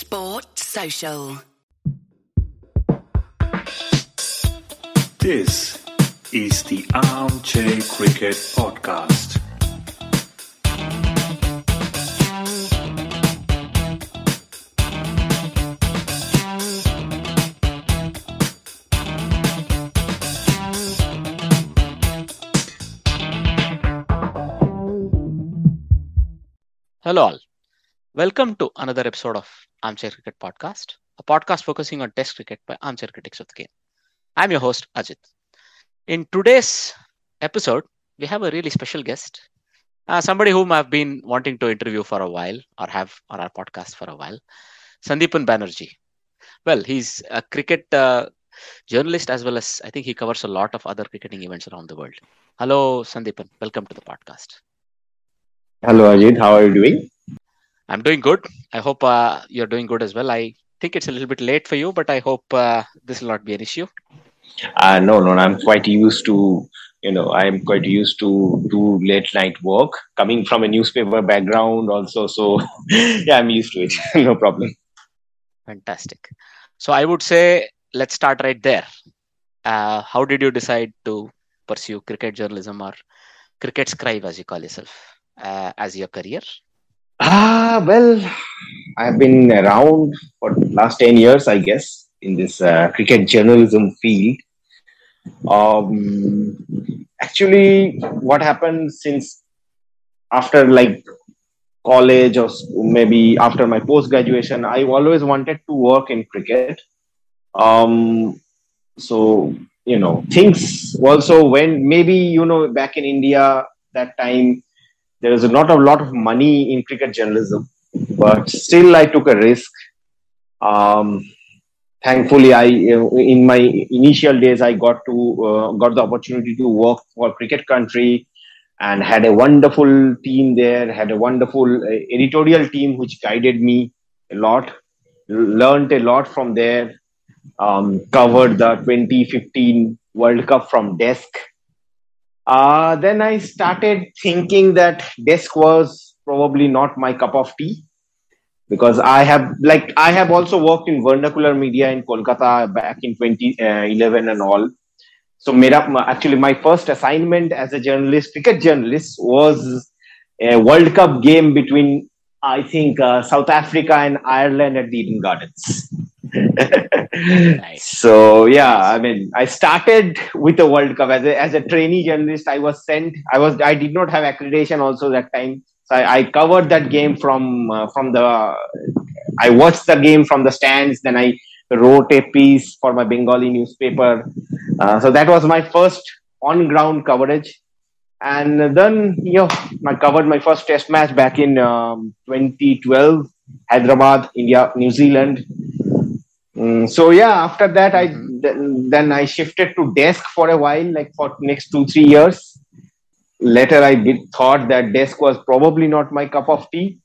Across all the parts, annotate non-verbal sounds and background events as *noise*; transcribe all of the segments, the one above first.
Sport Social. This is the Armchair Cricket Podcast. Hello, all. Welcome to another episode of Armchair Cricket Podcast, a podcast focusing on Test cricket by armchair critics of the game. I'm your host, Ajit. In today's episode, we have a really special guest, uh, somebody whom I've been wanting to interview for a while or have on our podcast for a while, Sandipan Banerjee. Well, he's a cricket uh, journalist as well as I think he covers a lot of other cricketing events around the world. Hello, Sandipan. Welcome to the podcast. Hello, Ajit. How are you doing? I'm doing good. I hope uh, you're doing good as well. I think it's a little bit late for you, but I hope uh, this will not be an issue. Uh, no, no, I'm quite used to, you know, I'm quite used to do late night work coming from a newspaper background also. So, *laughs* yeah, I'm used to it. *laughs* no problem. Fantastic. So, I would say let's start right there. Uh, how did you decide to pursue cricket journalism or cricket scribe, as you call yourself, uh, as your career? Ah, well, I've been around for last 10 years, I guess, in this uh, cricket journalism field. Um, actually, what happened since after like college or maybe after my post graduation, I always wanted to work in cricket. Um, so, you know, things also when maybe, you know, back in India that time, there is not a lot of money in cricket journalism, but still I took a risk. Um, thankfully, I in my initial days I got to uh, got the opportunity to work for Cricket Country, and had a wonderful team there. Had a wonderful uh, editorial team which guided me a lot. Learned a lot from there. Um, covered the 2015 World Cup from desk uh, then I started thinking that desk was probably not my cup of tea because I have like I have also worked in vernacular media in Kolkata back in 2011 and all. So actually my first assignment as a journalist, cricket journalist, was a World Cup game between I think uh, South Africa and Ireland at the Eden Gardens. *laughs* nice. So yeah, I mean, I started with the World Cup as a as a trainee journalist. I was sent. I was. I did not have accreditation also that time. So I, I covered that game from uh, from the. I watched the game from the stands. Then I wrote a piece for my Bengali newspaper. Uh, so that was my first on ground coverage. And then, you know, I covered my first test match back in um, 2012, Hyderabad, India, New Zealand. Mm, so yeah, after that, I th- then I shifted to desk for a while, like for next two three years. Later, I did, thought that desk was probably not my cup of tea,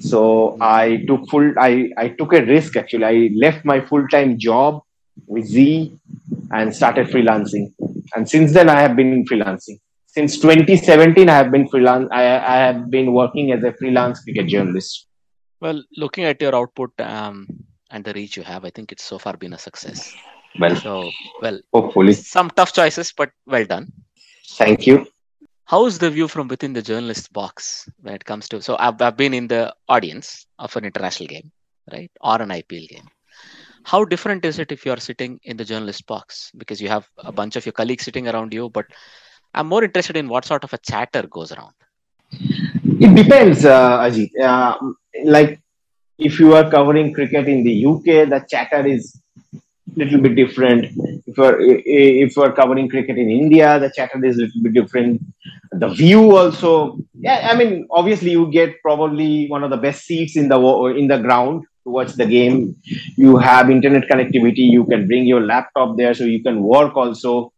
so I took full. I I took a risk actually. I left my full time job with Z and started freelancing, and since then I have been freelancing. Since 2017, I have been freelance. I, I have been working as a freelance cricket journalist. Well, looking at your output, um, and the reach you have, I think it's so far been a success. Well, so well, hopefully some tough choices, but well done. Thank you. How's the view from within the journalist box when it comes to? So I've, I've been in the audience of an international game, right, or an IPL game. How different is it if you are sitting in the journalist box because you have a bunch of your colleagues sitting around you? But I'm more interested in what sort of a chatter goes around. It depends, uh, Ajit. Uh, like if you are covering cricket in the UK, the chatter is little bit different. If you're if you're covering cricket in India, the chatter is a little bit different. The view also, yeah. I mean, obviously, you get probably one of the best seats in the in the ground to watch the game. You have internet connectivity. You can bring your laptop there, so you can work also.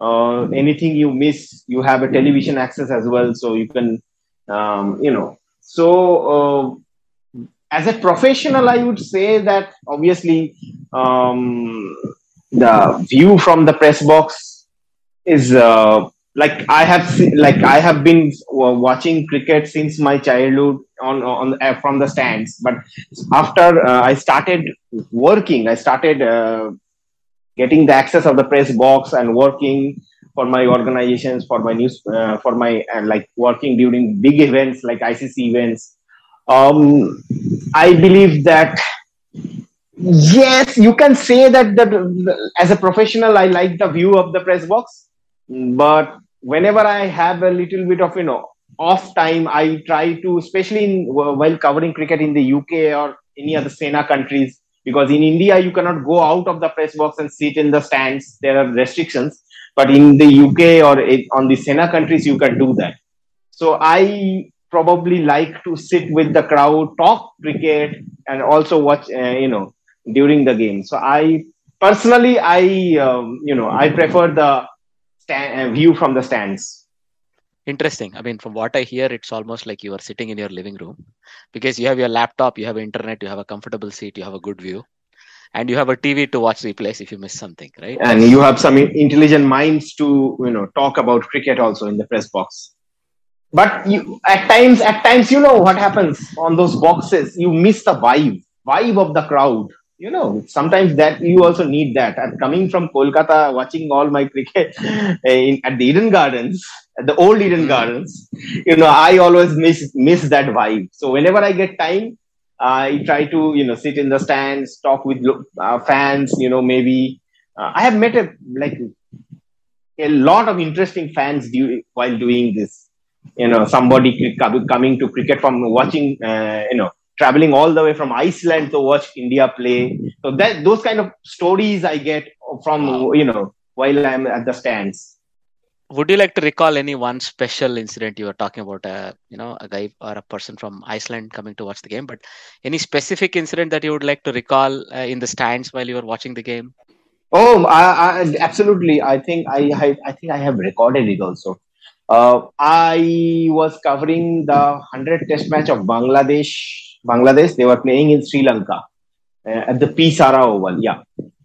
Uh, anything you miss, you have a television access as well, so you can, um, you know. So uh, as a professional, I would say that obviously um, the view from the press box is uh, like I have like I have been watching cricket since my childhood on on uh, from the stands. But after uh, I started working, I started uh, getting the access of the press box and working for my organizations, for my news, uh, for my uh, like working during big events like ICC events um, I believe that yes, you can say that the, as a professional, I like the view of the press box, but whenever I have a little bit of you know off time, I try to, especially in, while covering cricket in the UK or any other SENA countries, because in India you cannot go out of the press box and sit in the stands. There are restrictions, but in the UK or on the SENA countries you can do that. So I probably like to sit with the crowd, talk cricket, and also watch, uh, you know, during the game. So I personally, I, um, you know, I prefer the stand, uh, view from the stands. Interesting. I mean, from what I hear, it's almost like you are sitting in your living room because you have your laptop, you have internet, you have a comfortable seat, you have a good view, and you have a TV to watch replays if you miss something, right? And you have some intelligent minds to, you know, talk about cricket also in the press box but you at times at times you know what happens on those boxes. You miss the vibe vibe of the crowd. You know sometimes that you also need that. And coming from kolkata watching all my cricket *laughs* in, at the eden gardens at the old eden hmm. gardens. You know i always miss miss that vibe. So whenever i get time i try to you know sit in the stands talk with uh, fans you know maybe uh, i have met a like a lot of interesting fans do, while doing this you know somebody coming to cricket from watching uh, you know traveling all the way from Iceland to watch India play. So that those kind of stories I get from you know while I'm at the stands. Would you like to recall any one special incident you were talking about? Uh, you know, a guy or a person from Iceland coming to watch the game, but any specific incident that you would like to recall uh, in the stands while you were watching the game? Oh, I, I, absolutely. I think I, I, I think I have recorded it also. Uh, I was covering the 100 test match of Bangladesh. Bangladesh, they were playing in Sri Lanka uh, at the P Sara Oval. Yeah.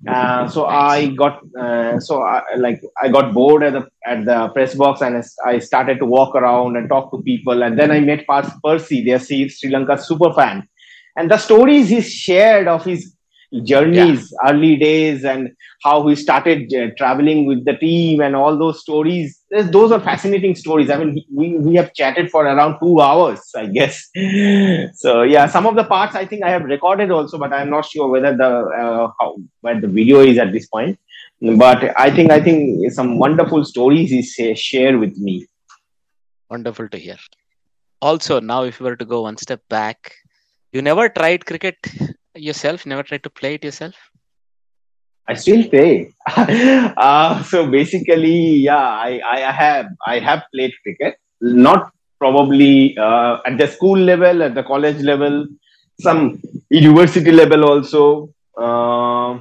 Uh, so I got uh, so I, like I got bored at the at the press box and I started to walk around and talk to people and then I met Percy, their Sri Lanka super fan, and the stories he shared of his journeys, yeah. early days, and how he started uh, traveling with the team and all those stories. Those are fascinating stories. I mean, we, we have chatted for around two hours, I guess. *laughs* so yeah, some of the parts I think I have recorded also, but I'm not sure whether the uh, how where the video is at this point. But I think I think some wonderful stories he share with me. Wonderful to hear. Also, now if you were to go one step back, you never tried cricket yourself? Never tried to play it yourself? I still play. *laughs* uh, so basically, yeah, I, I have I have played cricket. Not probably uh, at the school level, at the college level, some university level also. Uh,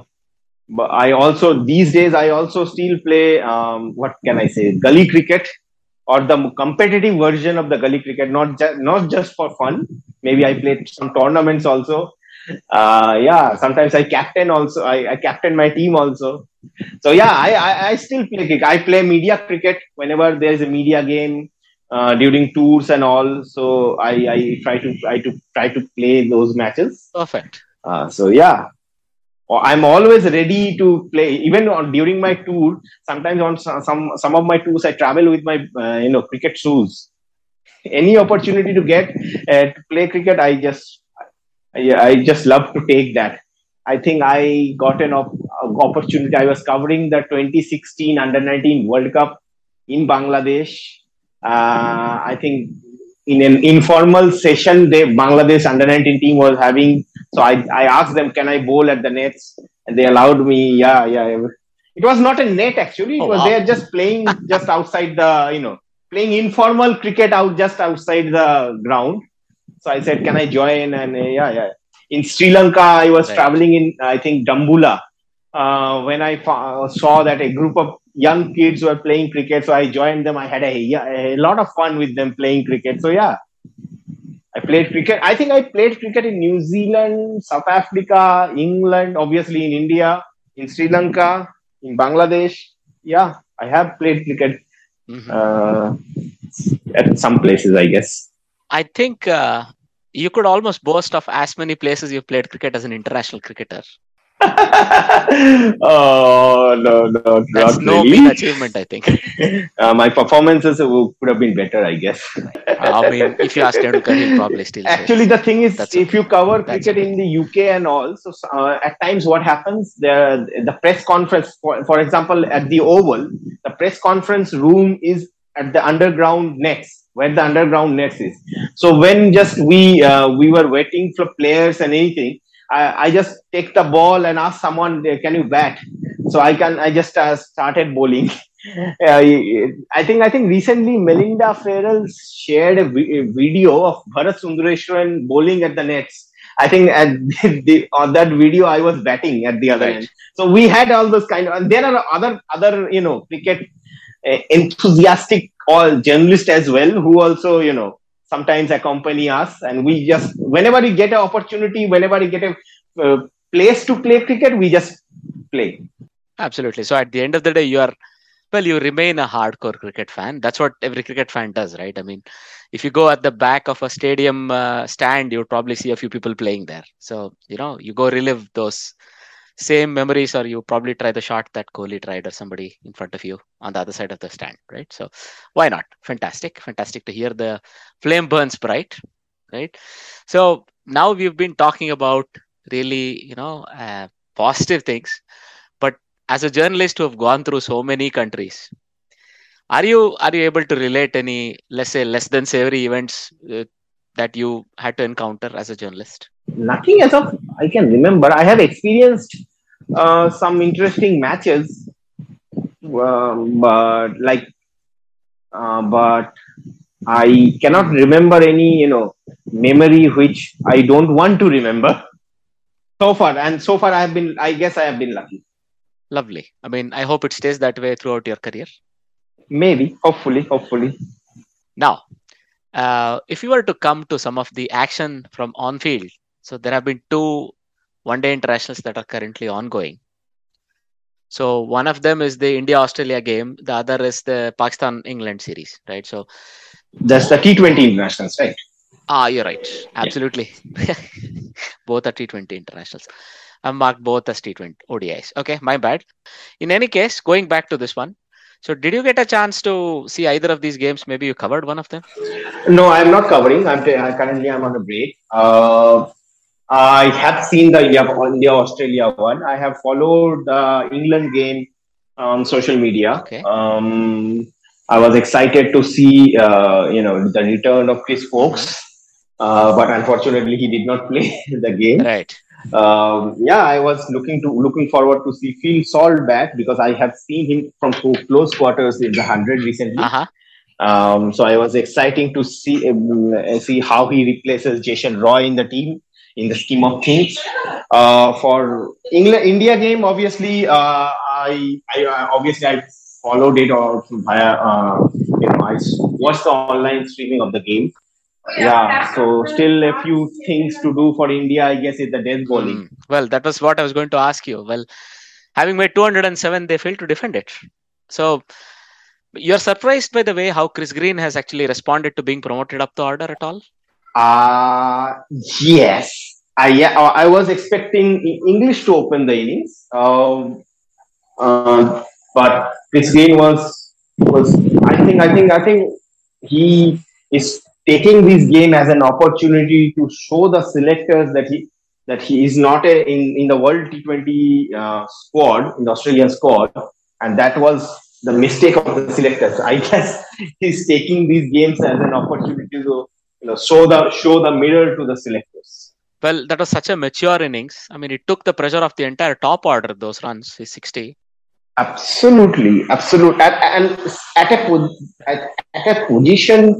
but I also these days I also still play. Um, what can I say? Gully cricket or the competitive version of the gully cricket. Not not just for fun. Maybe I played some tournaments also uh, yeah, sometimes I captain also. I, I captain my team also. So yeah, I, I, I, still play cricket. I play media cricket whenever there is a media game uh, during tours and all. So I, I try to try to try to play those matches. Perfect. Uh, so yeah, I'm always ready to play. Even on during my tour, sometimes on some some of my tours, I travel with my uh, you know cricket shoes. Any opportunity to get uh, to play cricket, I just yeah, I just love to take that. I think I got an op- opportunity. I was covering the 2016 Under 19 World Cup in Bangladesh. Uh, I think in an informal session, the Bangladesh Under 19 team was having. So I, I asked them, can I bowl at the nets? and they allowed me. Yeah, yeah. It was not a net actually. It Oh, was wow. they are just playing just outside the you know playing informal cricket out just outside the ground. So I said, can I join? And uh, yeah, yeah. In Sri Lanka, I was Right. traveling in I think Dambulla uh, when I fa- saw that a group of young kids were playing cricket. So I joined them. I had a, a lot of fun with them playing cricket. So yeah, I played cricket. I think I played cricket in New Zealand, South Africa, England, obviously in India, in Sri Lanka, in Bangladesh. Yeah, I have played cricket Mhm. uh, at some places, I guess. I think uh, you could almost boast of as many places you've played cricket as an international cricketer. *laughs* oh no, no, That's not no really. mean achievement, I think. *laughs* Uh, my performances could have been better, I guess. I *laughs* mean, if you ask Tendulkar, he'll probably still. Actually, the thing is, if you cover That's cricket okay. in the UK and all, so uh, at times what happens, the the press conference, for, for example, at the Oval, the press conference room is at the underground nets, where the underground nets is. So when just we uh, we were waiting for players and anything, I, I just take the ball and ask someone, "Can you bat?" So I can I just uh, started bowling. *laughs* Uh, I think I think recently Melinda Farrell shared a, video of Bharat Sundaresan bowling at the nets. I think at *laughs* the, on that video I was batting at the other Right. end. So we had all those kind of. And there are other other you know cricket uh, enthusiastic all journalists as well who also you know sometimes accompany us and we just whenever we get an opportunity whenever we get a uh, place to play cricket we just play Absolutely. So at the end of the day, you are, well, you remain a hardcore cricket fan. That's what every cricket fan does, right? I mean, if you go at the back of a stadium uh, stand, you'll probably see a few people playing there. So, you know, you go relive those same memories, or you probably try the shot that Kohli tried, or somebody in front of you on the other side of the stand, right? So, why not? Fantastic. Fantastic to hear the flame burns bright, right? So, now we've been talking about really, you know, uh, positive things. But as a journalist who have gone through so many countries are you are you able to relate any let's say less than savory events uh, that you had to encounter as a journalist nothing as of I can remember. I have experienced uh, some interesting matches, um, but like, uh, but I cannot remember any you know memory which I don't want to remember. So far, and so far I have been. I guess I have been lucky. lovely i mean i hope it stays that way throughout your career Maybe, hopefully, hopefully. now uh, if you were to come to some of the action from on field so there have been two one day internationals that are currently ongoing so one of them is the india australia game the other is the pakistan england series right so That's the T Twenty internationals, right? Ah, you're right. Absolutely. *laughs* both are T20 internationals. I've marked both as T20 ODIs. Okay, my bad. In any case, going back to this one. So, did you get a chance to see either of these games? Maybe you covered one of them. No, I'm not covering. I'm t- I- currently I'm on a break. Uh, I have seen the India India Australia one. I have followed the England game on social media. Okay. Um, I was excited to see uh, you know the return of Chris Woakes, uh, but unfortunately he did not *laughs* play the game. Right. Um, yeah, I was looking to looking forward to see Phil Salt back because I have seen him from close quarters in the hundred recently. Uh huh. Um, so I was exciting to see um, see how he replaces Jason Roy in the team in the scheme of things. Uh, for England India game, obviously, uh, I, I uh, obviously I followed it or via uh, you know I s- watched the online streaming of the game. Yeah, so still a few things to do for India, I guess, is the death bowling. Hmm. Well, that was what I was going to ask you. Well, having made 207, they failed to defend it. So, you're surprised by the way how Chris Green has actually responded to being promoted up the order at all? Uh, yes. I, yeah, uh, I was expecting Inglis to open the innings. Um, uh, but this game was was I think I think I think he is taking this game as an opportunity to show the selectors that he that he is not a, in in the World T20 uh, squad in the Australian squad, and that was the mistake of the selectors. I guess *laughs* he's taking these games as an opportunity to you know show the show the mirror to the selectors. Well, that was such a mature innings. I mean, it took the pressure off the entire top order, those runs, his 60. Absolutely, absolutely, and, and at a at, at a position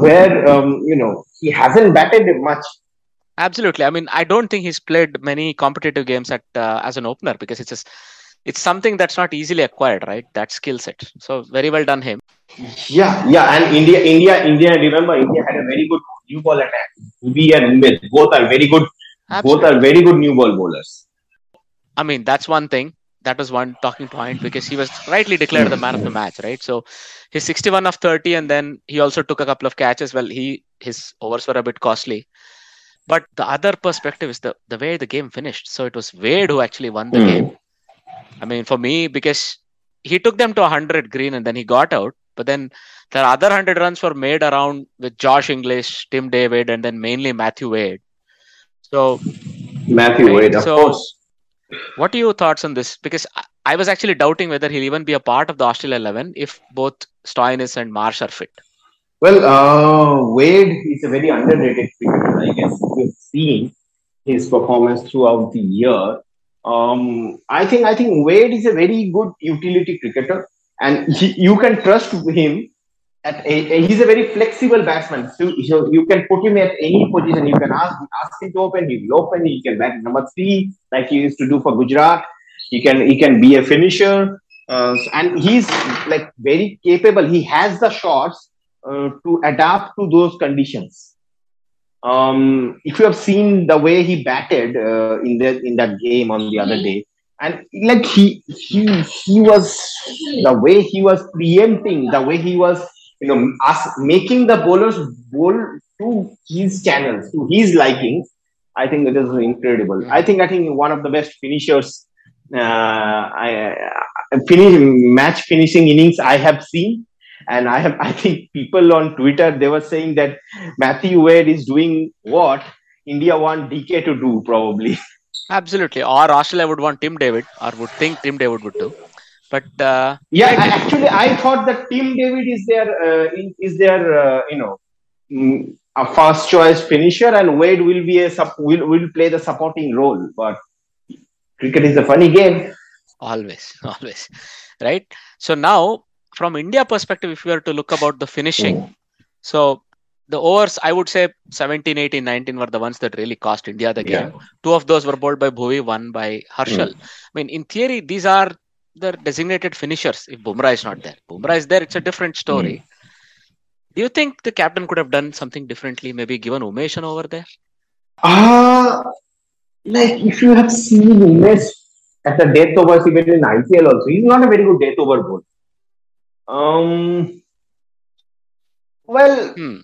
where um, you know he hasn't batted much. Absolutely. I mean, I don't think he's played many competitive games at uh, as an opener because it's just it's something that's not easily acquired, right? That skill set. So very well done him. Yeah, yeah, and India, India, India. Remember, India had a very good new ball attack. Bhuvi and Umed, both are very good. Absolutely. Both are very good new ball bowlers. I mean, that's one thing. That was one talking point because he was rightly declared the man of the match, right? So he's 61 of 30, and then he also took a couple of catches. Well, he his overs were a bit costly. But the other perspective is the, the way the game finished. So it was Wade who actually won the Mm. game. I mean, for me, because he took them to 100 green and then he got out. But then the other 100 runs were made around with Josh Inglis, Tim David, and then mainly Matthew Wade. So Matthew Wade, of so- course. what are your thoughts on this? Because I, was actually doubting whether he'll even be a part of the Australia 11 if both Stoinis and Marsh are fit. Well, uh, Wade is a very underrated cricketer. I guess we've seen his performance throughout the year. Um, I think I think Wade is a very good utility cricketer, and he, you can trust him. At a, he's a very flexible batsman. So, so you can put him at any position. You can ask ask him to open. He will open. He can bat number three, like he used to do for Gujarat. He can he can be a finisher, uh, and he's like very capable. He has the shots uh, to adapt to those conditions. Um, if you have seen the way he batted uh, in that in that game on the other day, and like he he he was the way he was preempting, the way he was you know us making the bowlers bowl to his channels, to his likings. I think it is incredible. I think I think one of the best finishers, uh, I, I finish match finishing innings I have seen and I have *laughs* I think people on Twitter they were saying that Matthew Wade is doing what India want DK to do probably. *laughs* Absolutely. Or Australia would want Tim David or would think Tim David would do. But uh, Yeah, I- actually I thought that Tim David is their uh, is their uh, you know mm, a first choice finisher and Wade will be a sup- will will play the supporting role. But cricket is a funny game. always, *laughs* always. Right? So now from India perspective, if you were to look about the finishing, so the overs, I would say 17, 18, 19 were the ones that really cost India the game. Two of those were bowled by Bhuvi, one by Harshal. I mean, in theory, these are the designated finishers if Bumrah is not there. Bumrah is there, it's a different story. Do you think the captain could have done something differently? Maybe given Umesh an over there? Ah, like if you have seen Umesh at the death overs even in IPL also, he's not a very good death over bowler. Um, well, Hmm.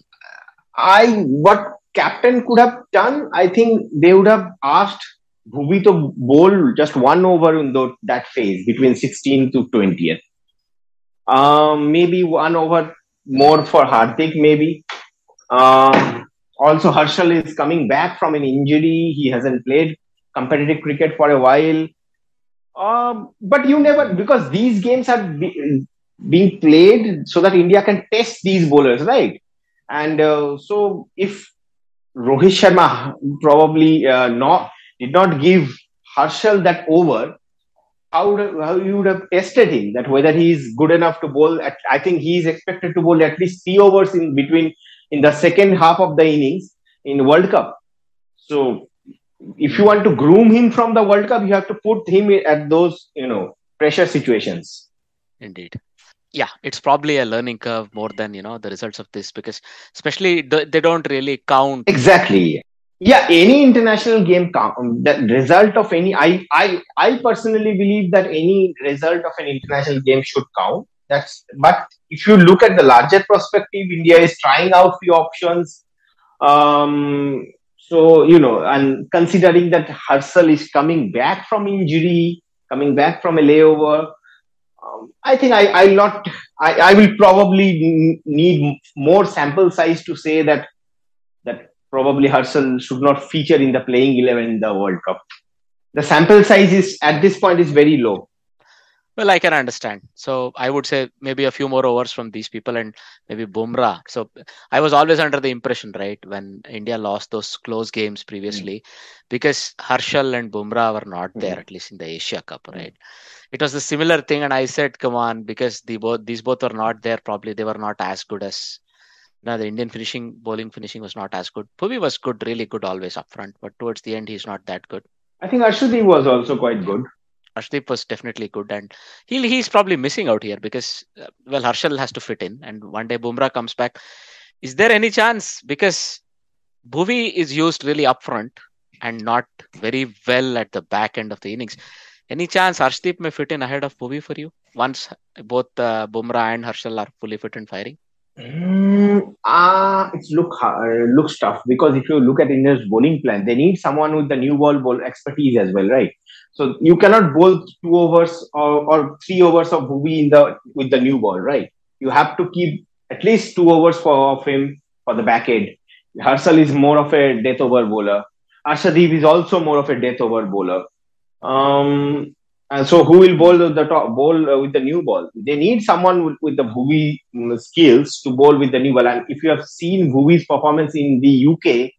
I what captain could have done, I think they would have asked Bhuvi to bowl just one over in the, that phase between 16 to 20th. Um, maybe one over more for Hardik, maybe. Um, also, Harshal is coming back from an injury. He hasn't played competitive cricket for a while. Um, but you never, because these games are be, being played so that India can test these bowlers, right? And uh, so if Rohit Sharma probably uh, not did not give Harshal that over, how would how you would have tested him that whether he is good enough to bowl? At, I think he is expected to bowl at least three overs in between in the second half of the innings in World Cup. So if you want to groom him from the World Cup, you have to put him at those you know pressure situations. Indeed. Yeah, it's probably a learning curve more than you know the results of this because especially th- they don't really count. Exactly. Yeah, any international game count. The result of any, I, I, I personally believe that any result of an international game should count. That's. But if you look at the larger perspective, India is trying out few options. Um. So you know, and considering that Harshal is coming back from injury, coming back from a layover, um, I think I, I'll not. I, I will probably need more sample size to say that that probably Harshal should not feature in the playing 11 in the World Cup. The sample size is at this point is very low. Well, I can understand. So I would say maybe a few more overs from these people and maybe Bumrah. So I was always under the impression, right, when India lost those close games previously, hmm. because Harshal and Bumrah were not hmm. there, at least in the Asia Cup, hmm. right? It was the similar thing, and I said, come on, because the both these both were not there, probably they were not as good as now the Indian finishing bowling finishing was not as good. Bhuvi was good, really good always up front, but towards the end he's not that good. I think Arshdeep was also quite good. Arshdeep was definitely good, and he he's probably missing out here because uh, well Harshal has to fit in, and one day Bumrah comes back. Is there any chance because Bhuvi is used really upfront and not very well at the back end of the innings? Any chance Arshdeep may fit in ahead of Bhuvi for you once both uh, Bumrah and Harshal are fully fit and firing? Mm, ah, it's look uh, looks tough because if you look at India's bowling plan, they need someone with the new ball ball expertise as well, right? So you cannot bowl two overs or, or three overs of Bhuvi in the with the new ball, right? You have to keep at least two overs for of him for the back end. Harshal is more of a death over bowler. Arshdeep is also more of a death over bowler. Um, and so who will bowl the top bowl uh, with the new ball? They need someone with, with the Bhuvi um, skills to bowl with the new ball. And if you have seen Bhuvi's performance in the UK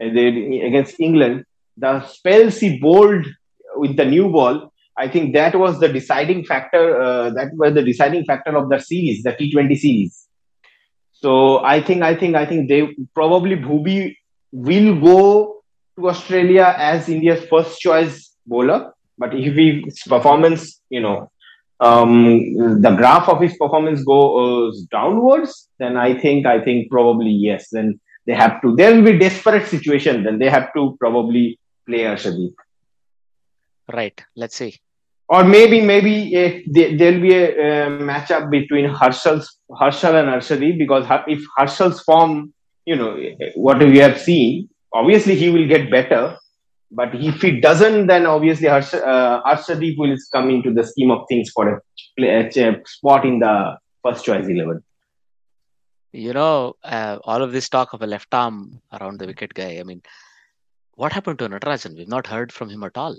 uh, against England, the spells he bowled with the new ball, I think that was the deciding factor. Uh, that was the deciding factor of the series, the T20 series. So I think, I think, I think they probably Bhuvi will go to Australia as India's first choice bowler but if his performance, you know, um, the graph of his performance goes downwards, then I think I think probably yes. Then they have to. There will be desperate situation. Then they have to probably play Arshdeep. Right. Let's see. Or maybe maybe if there will be a, a matchup between Harshal's Harshal and Arshdeep because if Harshal's form, you know, what we have seen, obviously he will get better. But if he doesn't, then obviously Harsh, uh, will come into the scheme of things for a, a spot in the first choice 11. You know, uh, all of this talk of a left arm around the wicket guy. I mean, what happened to Natarajan? We've not heard from him at all.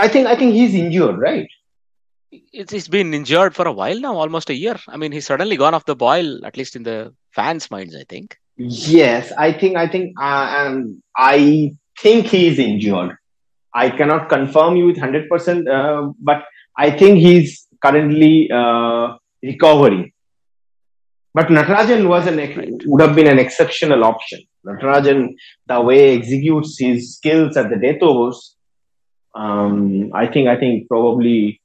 I think I think he's injured, right? It's, he's been injured for a while now, almost a year. I mean, he's suddenly gone off the boil, at least in the fans' minds. I think. Yes, I think I think uh, um, I think he is injured. I cannot confirm you with 100%, uh, but I think he's currently uh, recovering. But Natarajan was an would have been an exceptional option. Natarajan, the way executes his skills at the death overs, um, I think I think probably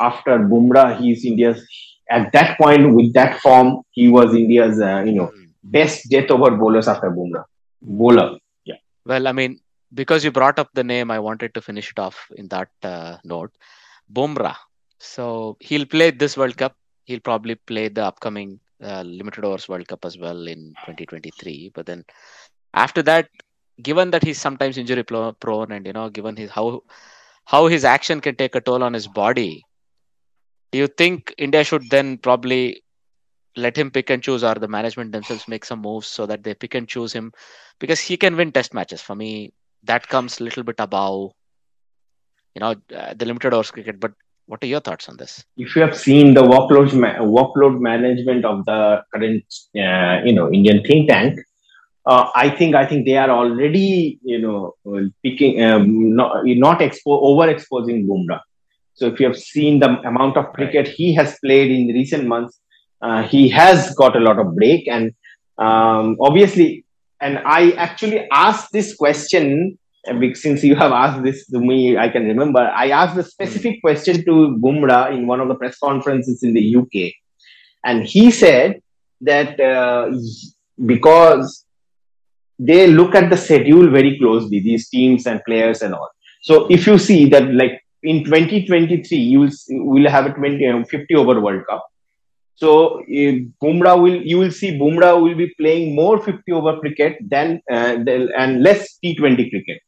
after Bumrah, he's India's at that point with that form, he was India's uh, you know hmm. best death over bowlers after Bumrah bowler. Yeah. Well, I mean, because you brought up the name, I wanted to finish it off in that uh, note. Bumrah. So he'll play this World Cup. He'll probably play the upcoming uh, limited overs World Cup as well in 2023. But then after that, given that he's sometimes injury prone and you know, given his how how his action can take a toll on his body, do you think India should then probably let him pick and choose, or the management themselves make some moves so that they pick and choose him? Because he can win Test matches? For me, that comes a little bit above you know uh, the limited overs cricket. But what are your thoughts on this? If you have seen the workload ma- workload management of the current uh, you know indian think tank uh, I think I think they are already you know picking um, not not expo- overexposing Bumrah. So if you have seen the amount of cricket he has played in recent months, uh, he has got a lot of break, and um, obviously and I actually asked this question since you have asked this to me, I can remember. I asked a specific question to Bumrah in one of the press conferences in the UK, and he said that uh, because they look at the schedule very closely, these teams and players and all. So if you see that, like in 2023, you will will have a 20, 50 over World Cup. So uh, Bumrah will you will see Bumrah will be playing more 50 over cricket than uh, and less T20 cricket,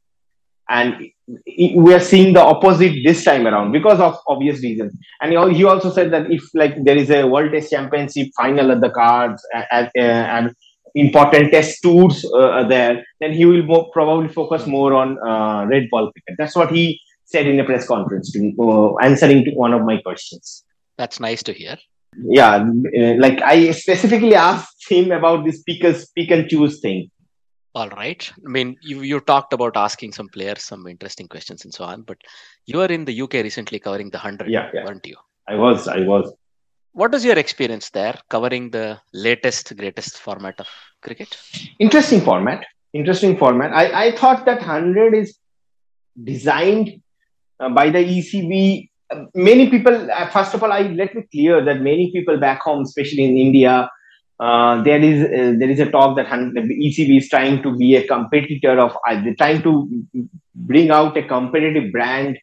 and we are seeing the opposite this time around because of obvious reasons. And he also said that if like there is a World Test Championship final at the cards and important Test tours uh, there, then he will more, probably focus more on uh, red ball cricket. That's what he said in a press conference to uh, answering to one of my questions. That's nice to hear. Yeah, uh, like I specifically asked him about this pick, pick and choose thing. All right. I mean, you, you talked about asking some players some interesting questions and so on, but you were in the UK recently covering the 100, yeah, yeah. weren't you? I was, I was. What was your experience there covering the latest, greatest format of cricket? Interesting format. Interesting format. I, I thought that 100 is designed uh, by the ECB. Many people, uh, first of all, I let me clear that many people back home, especially in India, uh, there is uh, there is a talk that ECB is trying to be a competitor of uh, trying to bring out a competitive brand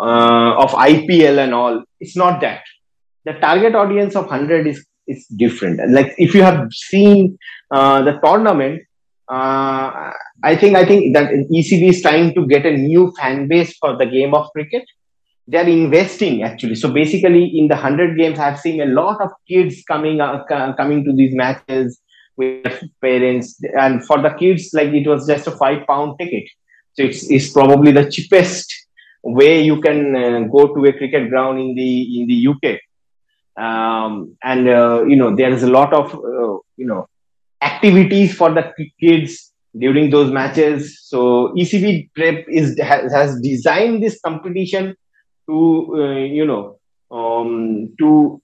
uh, of IPL and all. It's not that. The target audience of hundred is is different. Like if you have seen uh, the tournament, uh, I think I think that ECB is trying to get a new fan base for the game of cricket they're investing actually. So basically, in the hundred games, I've seen a lot of kids coming uh, coming to these matches with parents, and for the kids, like it was just a five pound ticket. So it's, it's probably the cheapest way you can uh, go to a cricket ground in the in the UK. Um, and uh, you know there is a lot of uh, you know activities for the kids during those matches. So ECB Prep is has, has designed this competition to uh, you know um, to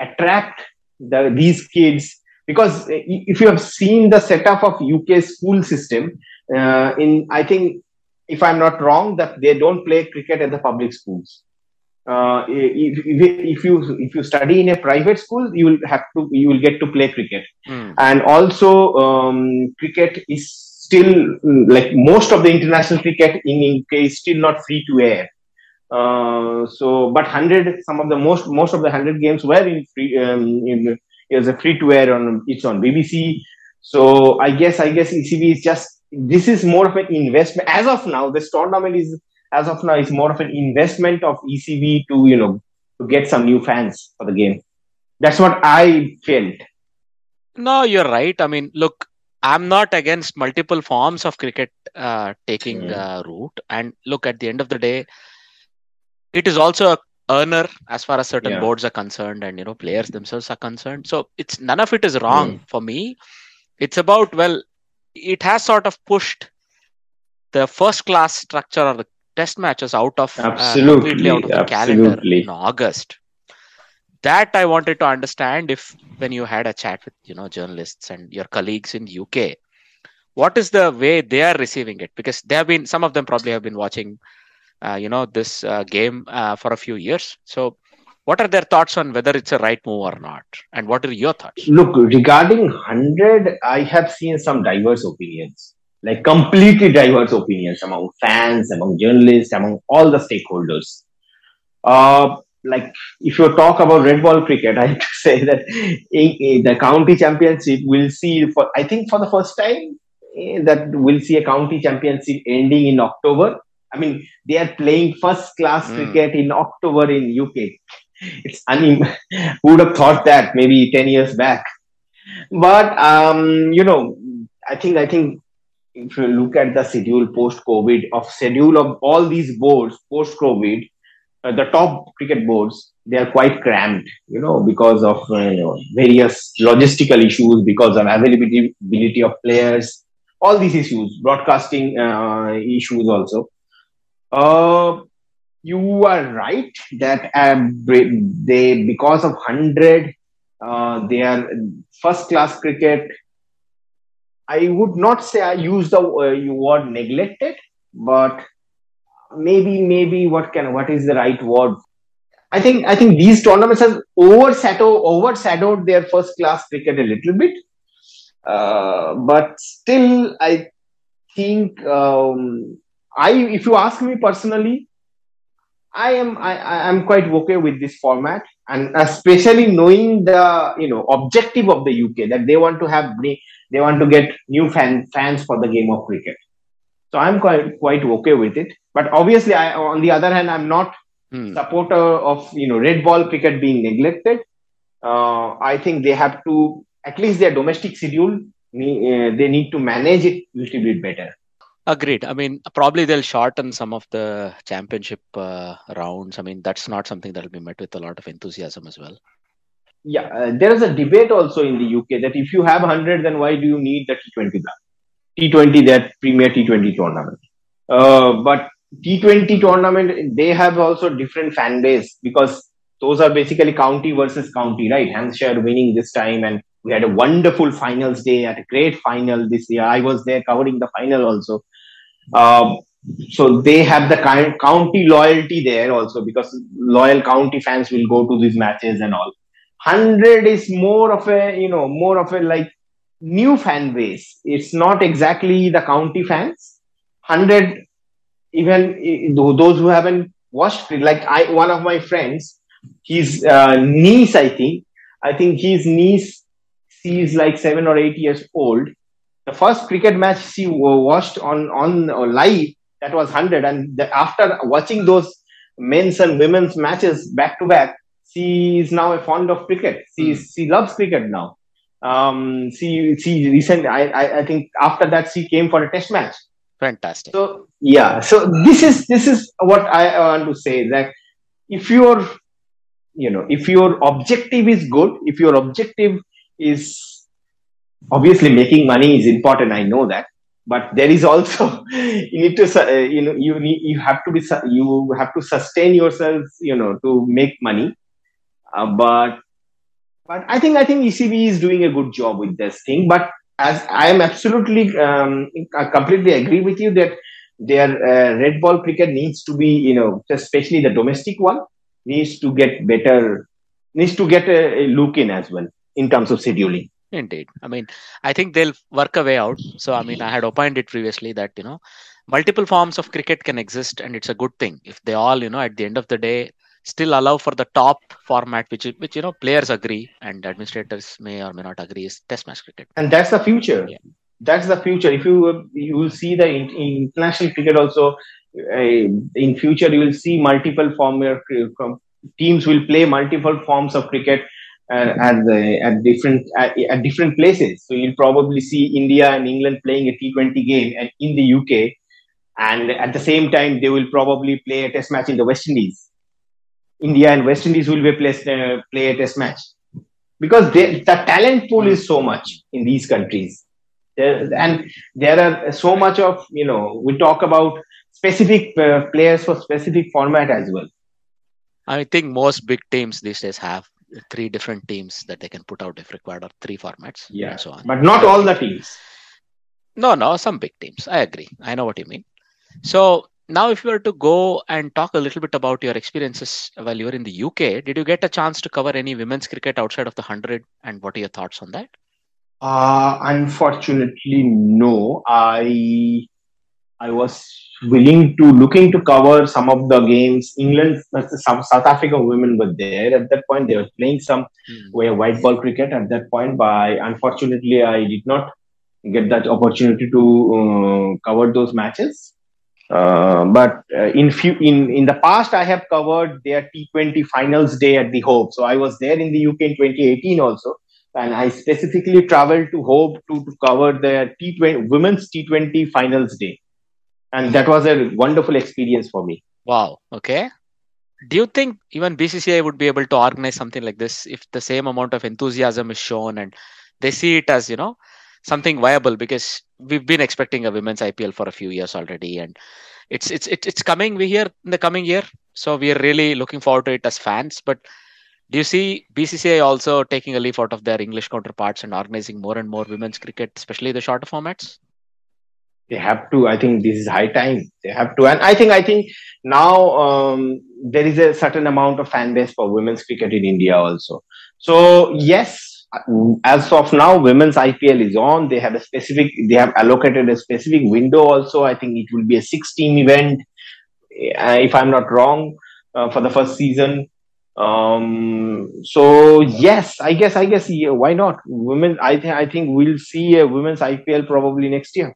attract the, these kids because if you have seen the setup of UK school system uh, in I think if I'm not wrong that they don't play cricket at the public schools. Uh, if, if, you if you study in a private school, you will have to you will get to play cricket, mm. and also um, cricket is still like most of the international cricket in UK is still not free to air. Uh, so, but hundred, some of the most most of the hundred games were in free. Um, in, was a free to air on it's on BBC. So I guess I guess ECB is just this is more of an investment as of now. This tournament is as of now is more of an investment of ECB to you know to get some new fans for the game. That's what I felt. No, you're right. I mean, look, I'm not against multiple forms of cricket uh, taking mm. uh, root. And look, at the end of the day, it is also a earner as far as certain yeah. boards are concerned and you know players themselves are concerned so it's none of it is wrong mm. for me it's about well it has sort of pushed the first class structure or the test matches out of absolutely, uh, completely out of the absolutely. calendar in august that i wanted to understand if when you had a chat with you know journalists and your colleagues in uk what is the way they are receiving it because they have been some of them probably have been watching uh, you know this uh, game uh, for a few years. So, what are their thoughts on whether it's a right move or not? And what are your thoughts? Look, regarding hundred, I have seen some diverse opinions, like completely diverse opinions among fans, among journalists, among all the stakeholders. Uh, like if you talk about red ball cricket, *laughs* I have to say that the county championship will see for I think for the first time eh, that we'll see a county championship ending in October I mean, they are playing first class mm. cricket in October in UK. It's unim- *laughs* who would have thought that maybe 10 years back. But, um, you know, I think, I think if you look at the schedule post COVID of schedule of all these boards post COVID, uh, the top cricket boards, they are quite cramped, you know, because of uh, you know, various logistical issues, because of availability of players, all these issues, broadcasting uh, issues also. Uh, you are right that um, they because of hundred, uh, they are first class cricket. I would not say I use the uh, word neglected, but maybe maybe what can what is the right word? I think I think these tournaments have overshadowed overshadowed their first class cricket a little bit, uh, but still I think um, I, if you ask me personally, I am I, I am quite okay with this format, and especially knowing the you know objective of the UK that they want to have they want to get new fan, fans for the game of cricket. So I'm quite quite okay with it. But obviously, I, on the other hand, I'm not hmm. supporter of you know red ball cricket being neglected. Uh, I think they have to at least their domestic schedule. Uh, they need to manage it a little bit better. Agreed. I mean, probably they'll shorten some of the championship uh, rounds. I mean, that's not something that'll be met with a lot of enthusiasm as well. Yeah, uh, there is a debate also in the UK that if you have 100, then why do you need the T20 ban? T20, that Premier T20 tournament. Uh, but T20 tournament, they have also different fan base because those are basically county versus county, right? Hampshire winning this time, and we had a wonderful finals day at a great final this year. I was there covering the final also. Um, so they have the kind county loyalty there also because loyal county fans will go to these matches and all. Hundred is more of a you know more of a like new fan base. It's not exactly the county fans. Hundred even those who haven't watched it, like I one of my friends, his uh, niece, I think, I think his niece, she is like seven or eight years old the first cricket match she watched on on uh, live that was 100 and the, after watching those men's and women's matches back to back she is now a fond of cricket. She mm. she loves cricket now. Um she she recent I, I i think after that she came for a test match. Fantastic. So yeah. So this is this is what i want to say that if your you know if your objective is good if your objective is obviously making money is important i know that. But there is also *laughs* you need to uh, you know you need you have to be you have to sustain yourself you know to make money uh, but but i think i think ecb is doing a good job with this thing but as i am absolutely um, i completely agree with you that their uh, red ball cricket needs to be you know especially the domestic one needs to get better needs to get a, a look in as well in terms of scheduling Indeed. I mean, I think they'll work a way out. So, I mean, I had opined it previously that, you know, multiple forms of cricket can exist and it's a good thing if they all, you know, at the end of the day, still allow for the top format, which, which you know, players agree and administrators may or may not agree is test match cricket. And that's the future. Yeah. That's the future. If you you will see the in, in international cricket also, uh, in future you will see multiple form teams will play multiple forms of cricket at the at different at, at, different places. So you'll probably see India and England playing a T20 game and in the UK, and at the same time they will probably play a Test match in the West Indies. India and West Indies will be placed, uh, play a Test match. Because they, the talent pool is so much in these countries, there, and there are so much of you know we talk about specific uh, players for specific format as well. I think most big teams these days have three different teams that they can put out if required or three formats yeah. and so on. But not all the teams. No no some big teams. I agree. I know what you mean. So now if you were to go and talk a little bit about your experiences while you were in the uk did you get a chance to cover any women's cricket outside of the 100 and what are your thoughts on that uh unfortunately no i i was willing to looking to cover some of the games. England, some South Africa women were there at that point. They were playing some mm. white ball cricket at that point. But unfortunately, I did not get that opportunity to uh, cover those matches. Uh, but uh, in few in in the past, I have covered their T20 finals day at the Hove. So I was there in the UK in 2018 also, and I specifically traveled to Hove to, to cover their T20 women's T20 finals day. And that was a wonderful experience for me. Wow. Okay. Do you think even bcci would be able to organize something like this if the same amount of enthusiasm is shown and they see it as you know something viable? Because we've been expecting a women's ipl for a few years already and it's it's it's coming we hear in the coming year. So we are really looking forward to it as fans. But do you see bcci also taking a leaf out of their english counterparts and organizing more and more women's cricket especially the shorter formats? They have to. I think this is high time. They have to. And i think i think now um, there is a certain amount of fan base for women's cricket in india also. So yes as of now women's ipl is on. They have a specific they have allocated a specific window also. I think it will be a six team event uh, if i'm not wrong uh, for the first season. Um so yes i guess i guess yeah, why not? Women i think i think we'll see a women's ipl probably next year.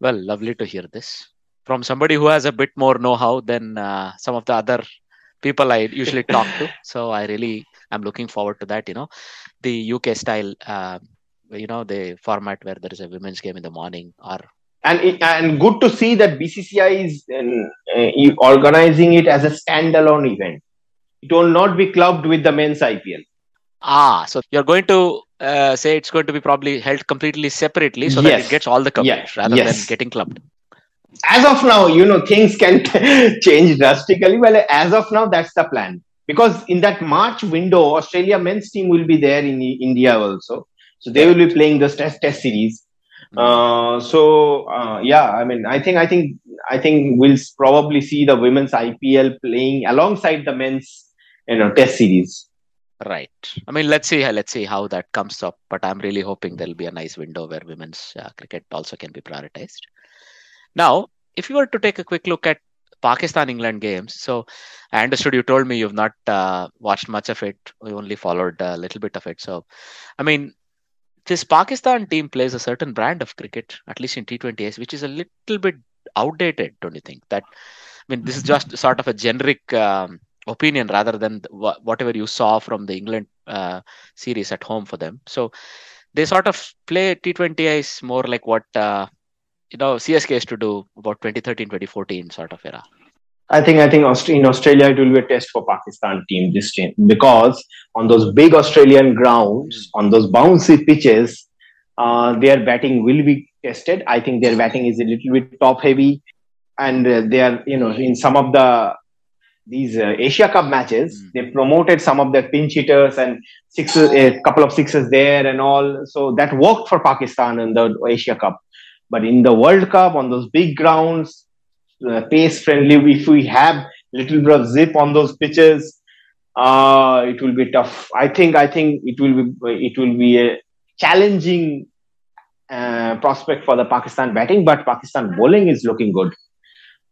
Well, lovely to hear this. From somebody who has a bit more know-how than uh, some of the other people I usually talk to. So I really am looking forward to that. You know, the UK style, uh, you know, the format where there is a women's game in the morning or and it, and good to see that BCCI is uh, organizing it as a standalone event. It will not be clubbed with the men's IPL. Ah, so you're going to uh, say it's going to be probably held completely separately so that it gets all the coverage rather Yes. than getting clubbed. As of now, you know things can *laughs* change drastically. Well, as of now, that's the plan. Because in that March window, Australia men's team will be there in India also, so they will be playing this test test series. Uh, so uh, yeah, I mean, I think, I think, I think we'll probably see the women's IPL playing alongside the men's, you know, test series. Right. I mean, let's see. Let's see how that comes up. But I'm really hoping there'll be a nice window where women's uh, cricket also can be prioritized. Now, if you were to take a quick look at Pakistan England games, so I understood you told me you've not uh, watched much of it. You only followed a little bit of it. So, I mean, this Pakistan team plays a certain brand of cricket, at least in T20s, which is a little bit outdated, don't you think? That I mean, this is just *laughs* sort of a generic um, opinion rather than wha- whatever you saw from the England uh, series at home for them. So they sort of play T20Is more like what uh, you know CSK used to do about 2013, 2014 sort of era. I think I think in Australia it will be a test for Pakistan team this team because on those big Australian grounds, on those bouncy pitches, uh, their batting will be tested. I think their batting is a little bit top heavy, and uh, they are you know in some of the these uh, Asia Cup matches Mm. they promoted some of their pinch hitters and sixes, a couple of sixes there and all. So that worked for Pakistan in the Asia Cup, but in the World Cup on those big grounds uh, pace friendly. If we have little bit of zip on those pitches, uh, it will be tough. I think. I think it will be. It will be a challenging uh, prospect for the Pakistan batting, but Pakistan bowling is looking good.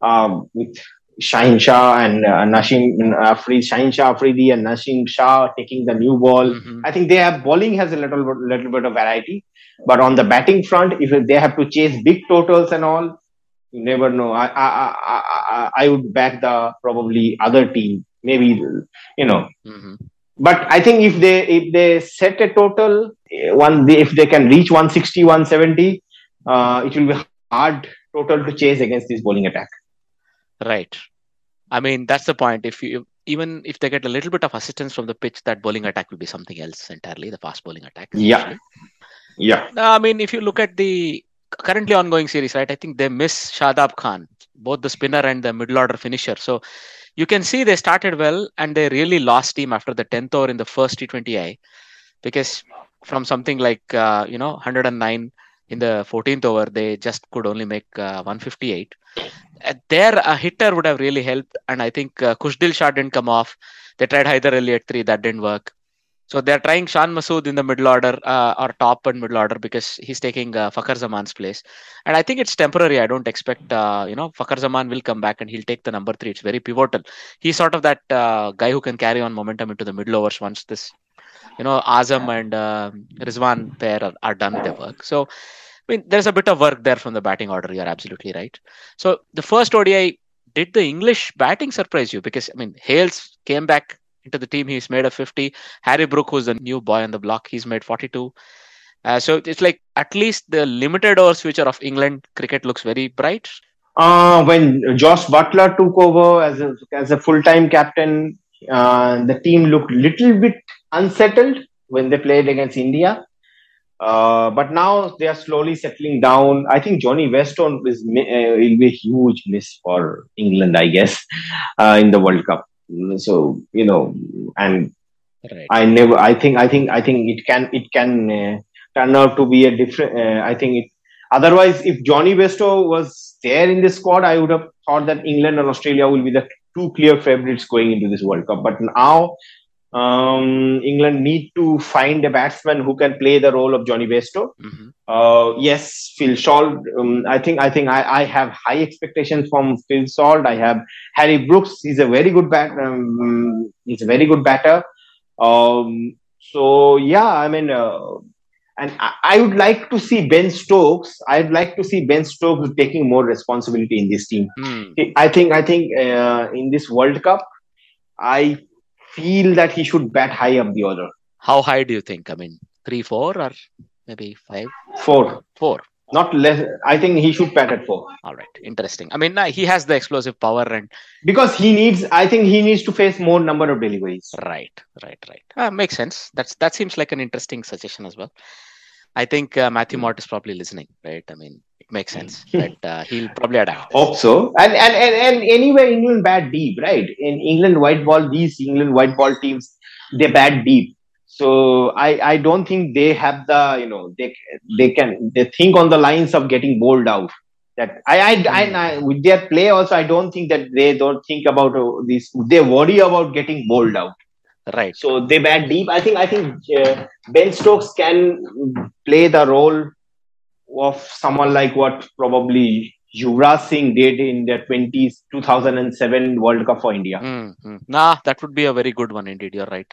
Um, with Shaheen Shah and uh, Naseem Afridi, Shaheen Shah Afridi and Naseem Shah taking the new ball. Mhm. I think they have bowling has a little little bit of variety, but on the batting front, if they have to chase big totals and all, you never know. I I I, I, I- would back the probably other team, maybe you know. Mhm. But I think if they if they set a total eh, one, if they can reach 160, 170, uh, it will be hard total to chase against this bowling attack. Right. I mean, that's the point. If you even if they get a little bit of assistance from the pitch, that bowling attack will be something else entirely. The fast bowling attack. Especially. Yeah. No, I mean, if you look at the currently ongoing series, right, I think they miss Shadab Khan, both the spinner and the middle order finisher. So you can see they started well and they really lost steam after the 10th over in the first T20I because from something like, uh, you know, 109 in the 14th over, they just could only make uh, 158. Uh, There, a hitter would have really helped. And I think uh, Khushdil Shah didn't come off. They tried Hyder Ali at three, that didn't work. So they're trying Shan Masood in the middle order uh, or top and middle order because he's taking uh, Fakhar Zaman's place. And I think it's temporary. I don't expect, uh, you know, Fakhar Zaman will come back and he'll take the number three. It's very pivotal. He's sort of that uh, guy who can carry on momentum into the middle overs once this, you know, Azam and uh, Rizwan pair are, are done their work. So, I mean, there's a bit of work there from the batting order. You're absolutely right. So the first ODI, did the English batting surprise you? Because, I mean, Hales came back into the team. He's made a 50. Harry Brook, who's the new boy on the block, he's made 42. Uh, so it's like at least the limited overs future of England cricket looks very bright. Uh, when Josh Buttler took over as a, as a full time captain, uh, the team looked little bit unsettled when they played against India. Uh, but now they are slowly settling down. I think Jonny Bairstow is uh, will be a huge miss for England, I guess, *laughs* uh, in the World Cup. So you know, and Right. I never. I think. I think. I think it can. It can uh, turn out to be a different. Uh, I think it. Otherwise, if Jonny Bairstow was there in this squad, I would have thought that England and Australia will be the two clear favorites going into this World Cup. But now, um, England need to find a batsman who can play the role of Jonny Bairstow. Mhm. Uh, yes, Phil Salt. Um, I think I think I, I have high expectations from Phil Salt. I have Harry Brooks. He's a very good bat. Um, he's a very good batter. Um, so yeah, I mean, uh, and I, I would like to see Ben Stokes. I'd like to see Ben Stokes taking more responsibility in this team. Hmm. I think I think uh, in this World Cup, I feel that he should bat high up the order. How high do you think? I mean, three, four, or maybe five, Four. four. Not less. I think he should bat at four All right, interesting. I mean, he has the explosive power and because he needs. I think he needs to face more number of deliveries. right, right, right. Uh, makes sense. That's that seems like an interesting suggestion as well. I think uh, Matthew Mott is probably listening, right? I mean, it makes sense that uh, he'll probably adapt. Hope so. And and and, and anyway, England bat deep, right? In England white ball, these England white ball teams, they bat deep. So I I don't think they have the you know they they can they think on the lines of getting bowled out. That I I, I, I with their play also I don't think that they don't think about uh, this. They worry about getting bowled out. Right. So they bat deep. I think I think uh, Ben Stokes can play the role of someone like what probably Yuvraj Singh did in the 20s 2007 World Cup for India. Mm, mm. Nah, that would be a very good one indeed. You're right.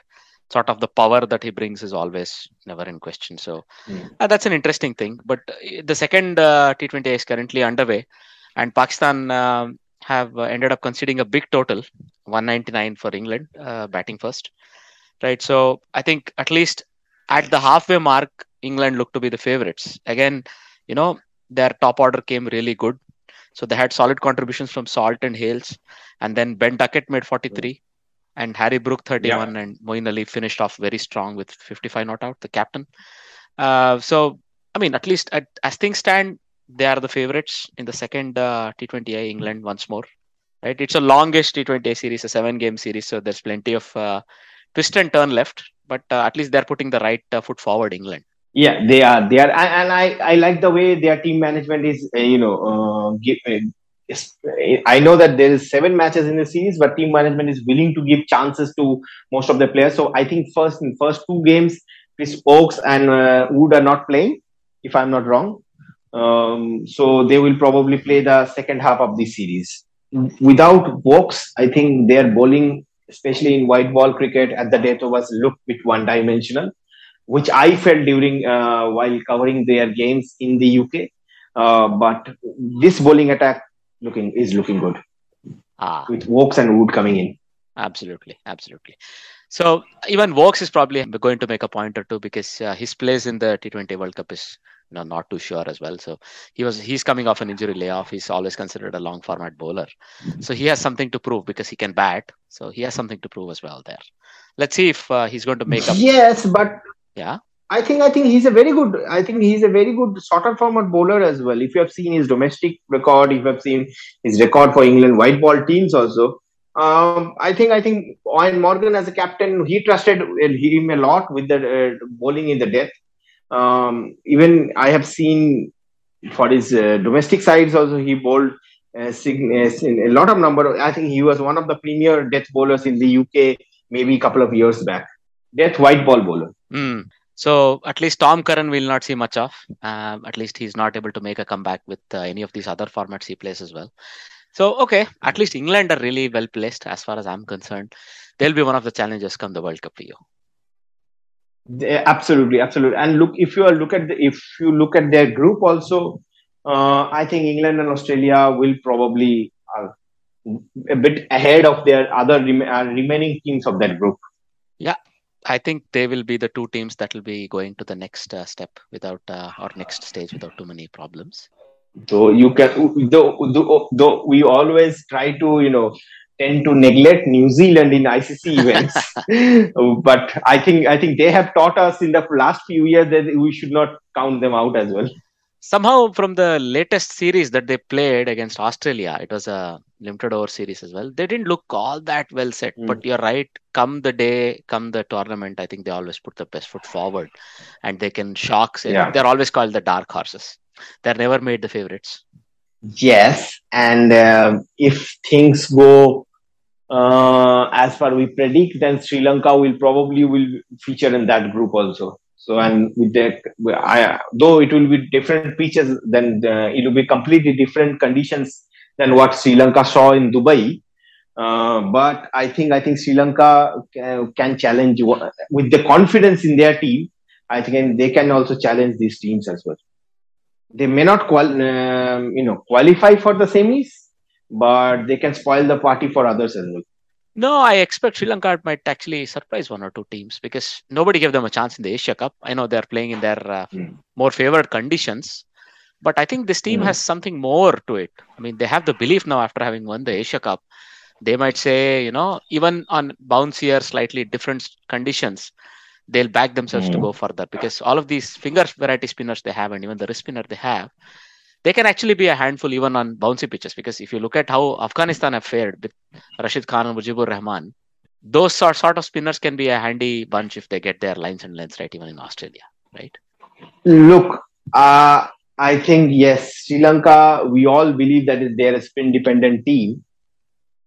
Sort of the power that he brings is always never in question. So Mm. uh, that's an interesting thing. But uh, the second uh, T20 is currently underway, and Pakistan um have uh, ended up conceding a big total, 199 for England, uh, batting first. Right. So I think at least at the halfway mark, England looked to be the favorites. Again, you know, their top order came really good. So they had solid contributions from Salt and Hales. And then Ben Duckett made 43 and Harry Brook 31 and Moeen Ali finished off very strong with 55 not out, the captain. Uh, so, I mean, at least at, as things stand, they are the favorites in the second uh, T20I England once more. Right? It's a longest T20I series, a seven game series. So there's plenty of uh, twist and turn left. But uh, at least they're putting the right uh, foot forward, England. Yeah, they are. They are, and, I I like the way their team management is. Uh, you know, uh, give, I know that there is seven matches in the series, but team management is willing to give chances to most of the players. So I think first in first two games, Chris Woakes and Wood are not playing, if I'm not wrong. Um, so they will probably play the second half of the series. Without Woakes, I think their bowling, especially in white ball cricket at the death overs, looked bit one dimensional which I felt during uh, while covering their games in the UK. Uh, but this bowling attack looking is looking good Ah, with Woakes and Wood coming in. Absolutely, absolutely. So even Woakes is probably going to make a point or two because uh, his place in the T20 World Cup is know, not too sure as well. So he was he's coming off an injury layoff. He's always considered a long format bowler, so he has something to prove because he can bat. So he has something to prove as well there. Let's see if uh, he's going to make up. Yes, but Yeah. I think I think he's a very good. I think he's a very good sort of format bowler as well. If you have seen his domestic record, if you have seen his record for England white ball teams also. Um, I think I think Eoin Morgan as a captain, he trusted him a lot with the uh, bowling in the death. Um, even I have seen for his uh, domestic sides also he bowled uh, uh, a lot of number. I think he was one of the premier death bowlers in the UK maybe a couple of years back. Death white ball bowler. Hmm. So at least Tom Curran will not see much of. Um, at least he's not able to make a comeback with uh, any of these other formats he plays as well. So okay, at least England are really well placed as far as I'm concerned. They'll be one of the challenges come the World Cup for you. They- absolutely, absolutely. And look, if you are look at the, if you look at their group also, uh, I think England and Australia will probably are a bit ahead of their other rem- uh, remaining teams of that group. Yeah, I think they will be the two teams that will be going to the next uh, step without uh, or next stage without too many problems. So you can though, though though we always try to you know tend to neglect New Zealand in ICC *laughs* events, but I think I think they have taught us in the last few years that we should not count them out as well. Somehow, from the latest series that they played against Australia, it was a limited over series as well. They didn't look all that well set, but you're right. Come the day, come the tournament, I think they always put the best foot forward, and they can shock. Yeah. They're always called the dark horses. They're never made the favorites. Yes, and uh, if things go uh, as far we predict, then Sri Lanka will probably will feature in that group also. So and with the I, though it will be different pitches, then uh, it will be completely different conditions than what Sri Lanka saw in Dubai. Uh, but I think I think Sri Lanka can, can challenge with the confidence in their team. I think they can also challenge these teams as well they may not qual- um, you know qualify for the semis but they can spoil the party for others as well No, I expect Sri Lanka might actually surprise one or two teams because nobody gave them a chance in the Asia Cup. I know they're playing in their uh, Hmm. more favored conditions, But I think this team Mm. has something more to it. I mean, they have the belief now after having won the Asia Cup. They might say, you know, even on bouncier, slightly different conditions, they'll back themselves to Mm. go further because all of these finger variety spinners they have and even the wrist spinner they have, they can actually be a handful even on bouncy pitches. Because if you look at how Afghanistan have fared with Rashid Khan and Mujibur Rahman, those sort, sort of spinners can be a handy bunch if they get their lines and lengths right, even in Australia, right? Look, uh, I think yes, Sri Lanka. We all believe that they're a spin-dependent team,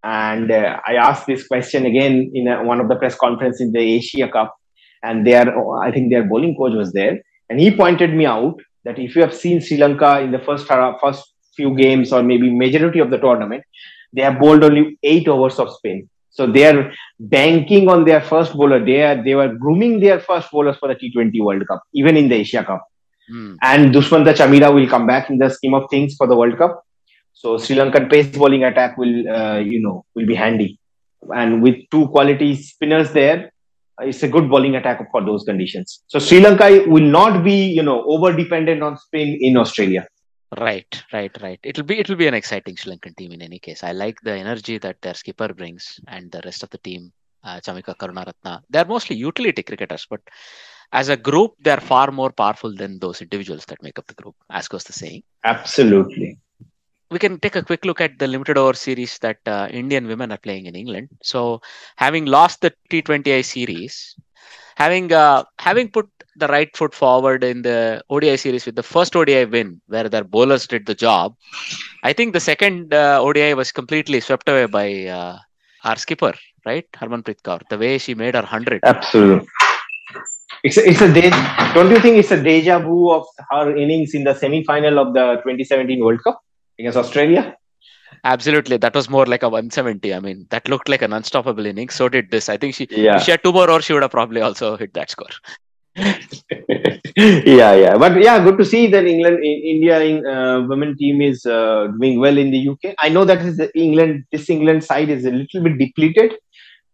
and uh, I asked this question again in a, one of the press conference in the Asia Cup, and their I think their bowling coach was there, and he pointed me out that if you have seen Sri Lanka in the first first few games or maybe majority of the tournament, they have bowled only eight overs of spin. So they are banking on their first bowler. They are they were grooming their first bowlers for the T20 World Cup, even in the Asia Cup Hmm. and Dushmantha Chameera will come back in the scheme of things for the World Cup. So Sri Lankan pace bowling attack will, uh, you know, will be handy. And with two quality spinners there, it's a good bowling attack for those conditions. So Sri Lanka will not be, you know, over dependent on spin in Australia. Right, right, right. It'll be it'll be an exciting Sri Lankan team in any case. I like the energy that their skipper brings and the rest of the team. Uh, Chamika Karunaratne. They're mostly utility cricketers, but as a group, they're far more powerful than those individuals that make up the group, as goes the saying. Absolutely. We can take a quick look at the limited over series that uh, Indian women are playing in England. So, having lost the T20I series, having uh, having put the right foot forward in the ODI series with the first ODI win, where their bowlers did the job, I think the second uh, ODI was completely swept away by uh, our skipper, right, Harmanpreet Kaur. The way she made her hundred. Absolutely. It's a, it's a de- don't you think it's a deja vu of her innings in the semi-final of the 2017 World Cup against Australia? Absolutely, that was more like a 170. I mean, that looked like an unstoppable inning. So did this. I think she, Yeah. she had two more or she would have probably also hit that score. *laughs* yeah, yeah, but yeah, good to see that England, India uh, women team is uh, doing well in the UK. I know that is the England. This England side is a little bit depleted,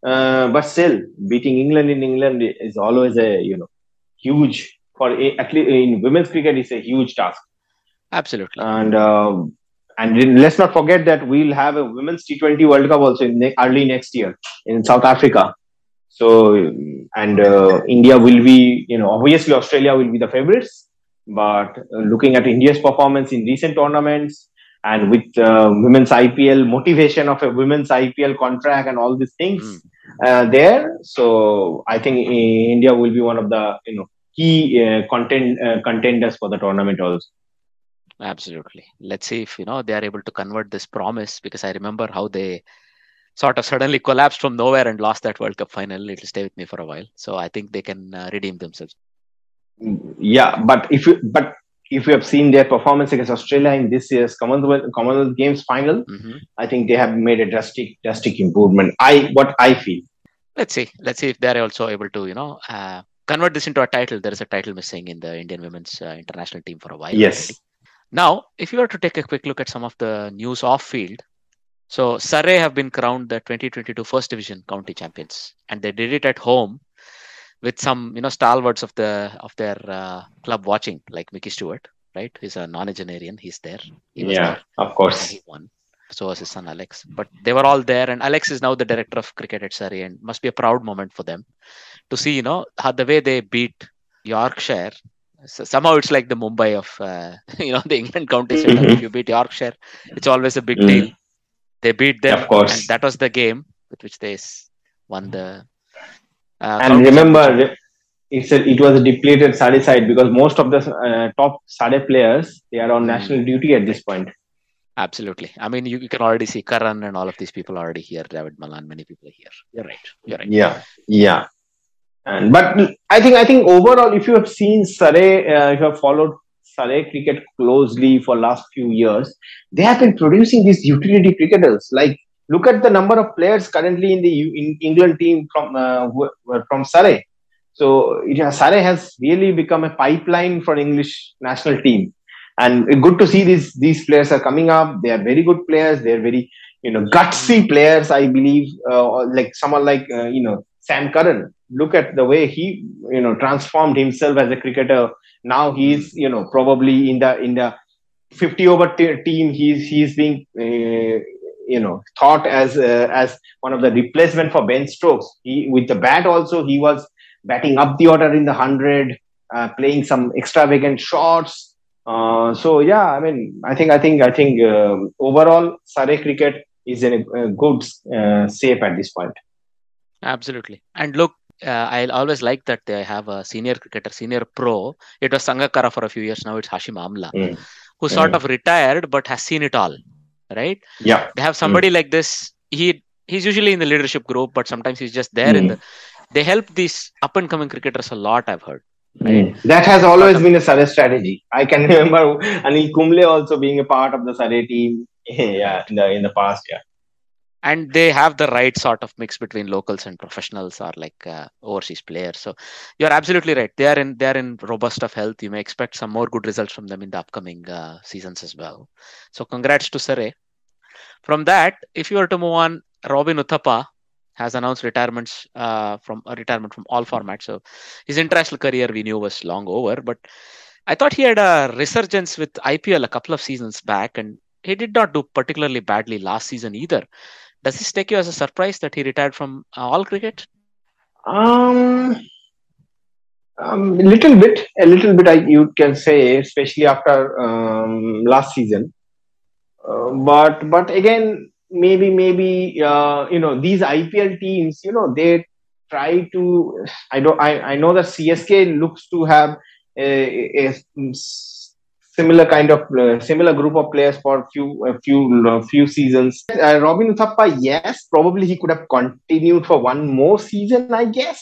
uh, but still beating England in England is always a you know huge for a, at least in women's cricket is a huge task. Absolutely. And um, and let's not forget that we'll have a women's T20 World Cup also in ne- early next year in South Africa. So and uh, India will be, you know, obviously Australia will be the favorites, but uh, looking at India's performance in recent tournaments and with uh, women's IPL motivation of a women's IPL contract and all these things Mm. uh, there, so I think India will be one of the you know key uh, content uh, contenders for the tournament also. Absolutely. Let's see if you know they are able to convert this promise because I remember how they sort of suddenly collapsed from nowhere and lost that World Cup final. It'll stay with me for a while. So I think they can uh, redeem themselves. Yeah, but if you but if you have seen their performance against Australia in this year's Commonwealth, Commonwealth Games final, Mhm. I think they have made a drastic drastic improvement. I what I feel. Let's see. Let's see if they're also able to you know uh, convert this into a title. There is a title missing in the Indian women's uh, international team for a while. Yes. already. Now, if you were to take a quick look at some of the news off field, so Surrey have been crowned the 2022 First Division County Champions, and they did it at home with some you know stalwarts of the of their uh, club watching, like Mickey Stewart, right? He's a non-Nigerian. He's there. He was Yeah, there of course. he won. So was his son Alex. But they were all there, and Alex is now the director of cricket at Surrey, and must be a proud moment for them to see, you know, how the way they beat Yorkshire. So somehow it's like the Mumbai of, uh, *laughs* you know, the England county setup. Mhm. If you beat Yorkshire, it's always a big Mhm. deal. They beat them, Of course. and that was the game with which they won the. Uh, And remember, it's a, it was a depleted Surrey side because most of the uh, top Surrey players they are on Mm. national duty at this point. Absolutely. I mean, you, you can already see Curran and all of these people already here. David Malan, many people are here. You're right. You're right. Yeah, yeah. And but I think I think overall, if you have seen Surrey, uh, if you have followed Surrey cricket closely for last few years, they have been producing these utility cricketers. Like look at the number of players currently in the U- in England team from uh, from Surrey. So it has, Surrey has really become a pipeline for English national team, and good to see these these players are coming up. They are very good players. They are very you know gutsy players. I believe uh, like someone like uh, you know Sam Curran. Look at the way he you know transformed himself as a cricketer. Now he's you know probably in the in the 50 over t- team. He's he's being uh, you know thought as uh, as one of the replacement for Ben Stokes. He with the bat also he was batting up the order in the hundred, uh, playing some extravagant shots. Uh, so yeah, I mean, I think I think I think um, overall Surrey cricket is in a, a good uh, shape at this point. Absolutely. And look, uh, I always like that they have a senior cricketer, senior pro. It was Sangakkara for a few years now. It's Hashim Amla, Mm. who sort Mm. of retired but has seen it all. Right? Yeah, They have somebody like this. He he's usually in the leadership group, but sometimes he's just there in Mm. the. They help these up and coming cricketers a lot. I've heard. Mm. that has always been a Surrey strategy. I can *laughs* remember Anil Kumble also being a part of the Surrey team. *laughs* yeah, in the in the past. Yeah. And they have the right sort of mix between locals and professionals or like uh, overseas players. So you're absolutely right. They are in they are in robust of health. You may expect some more good results from them in the upcoming uh, seasons as well. So congrats to Surrey. from that if you were to move on robin uthappa has announced retirements uh, from a retirement from all formats. So his international career we knew was long over but i thought he had a resurgence with ipl a couple of seasons back and he did not do particularly badly last season either does this take you as a surprise that he retired from uh, all cricket? Um, um, little bit, a little bit. I you can say, especially after um, last season. Uh, but but again, maybe maybe uh, you know these IPL teams, you know, they try to. I don't. I I know that CSK looks to have a, a similar kind of uh, similar group of players for few a few uh, few seasons. Uh, Robin Uthappa, yes, probably he could have continued for one more season, I guess.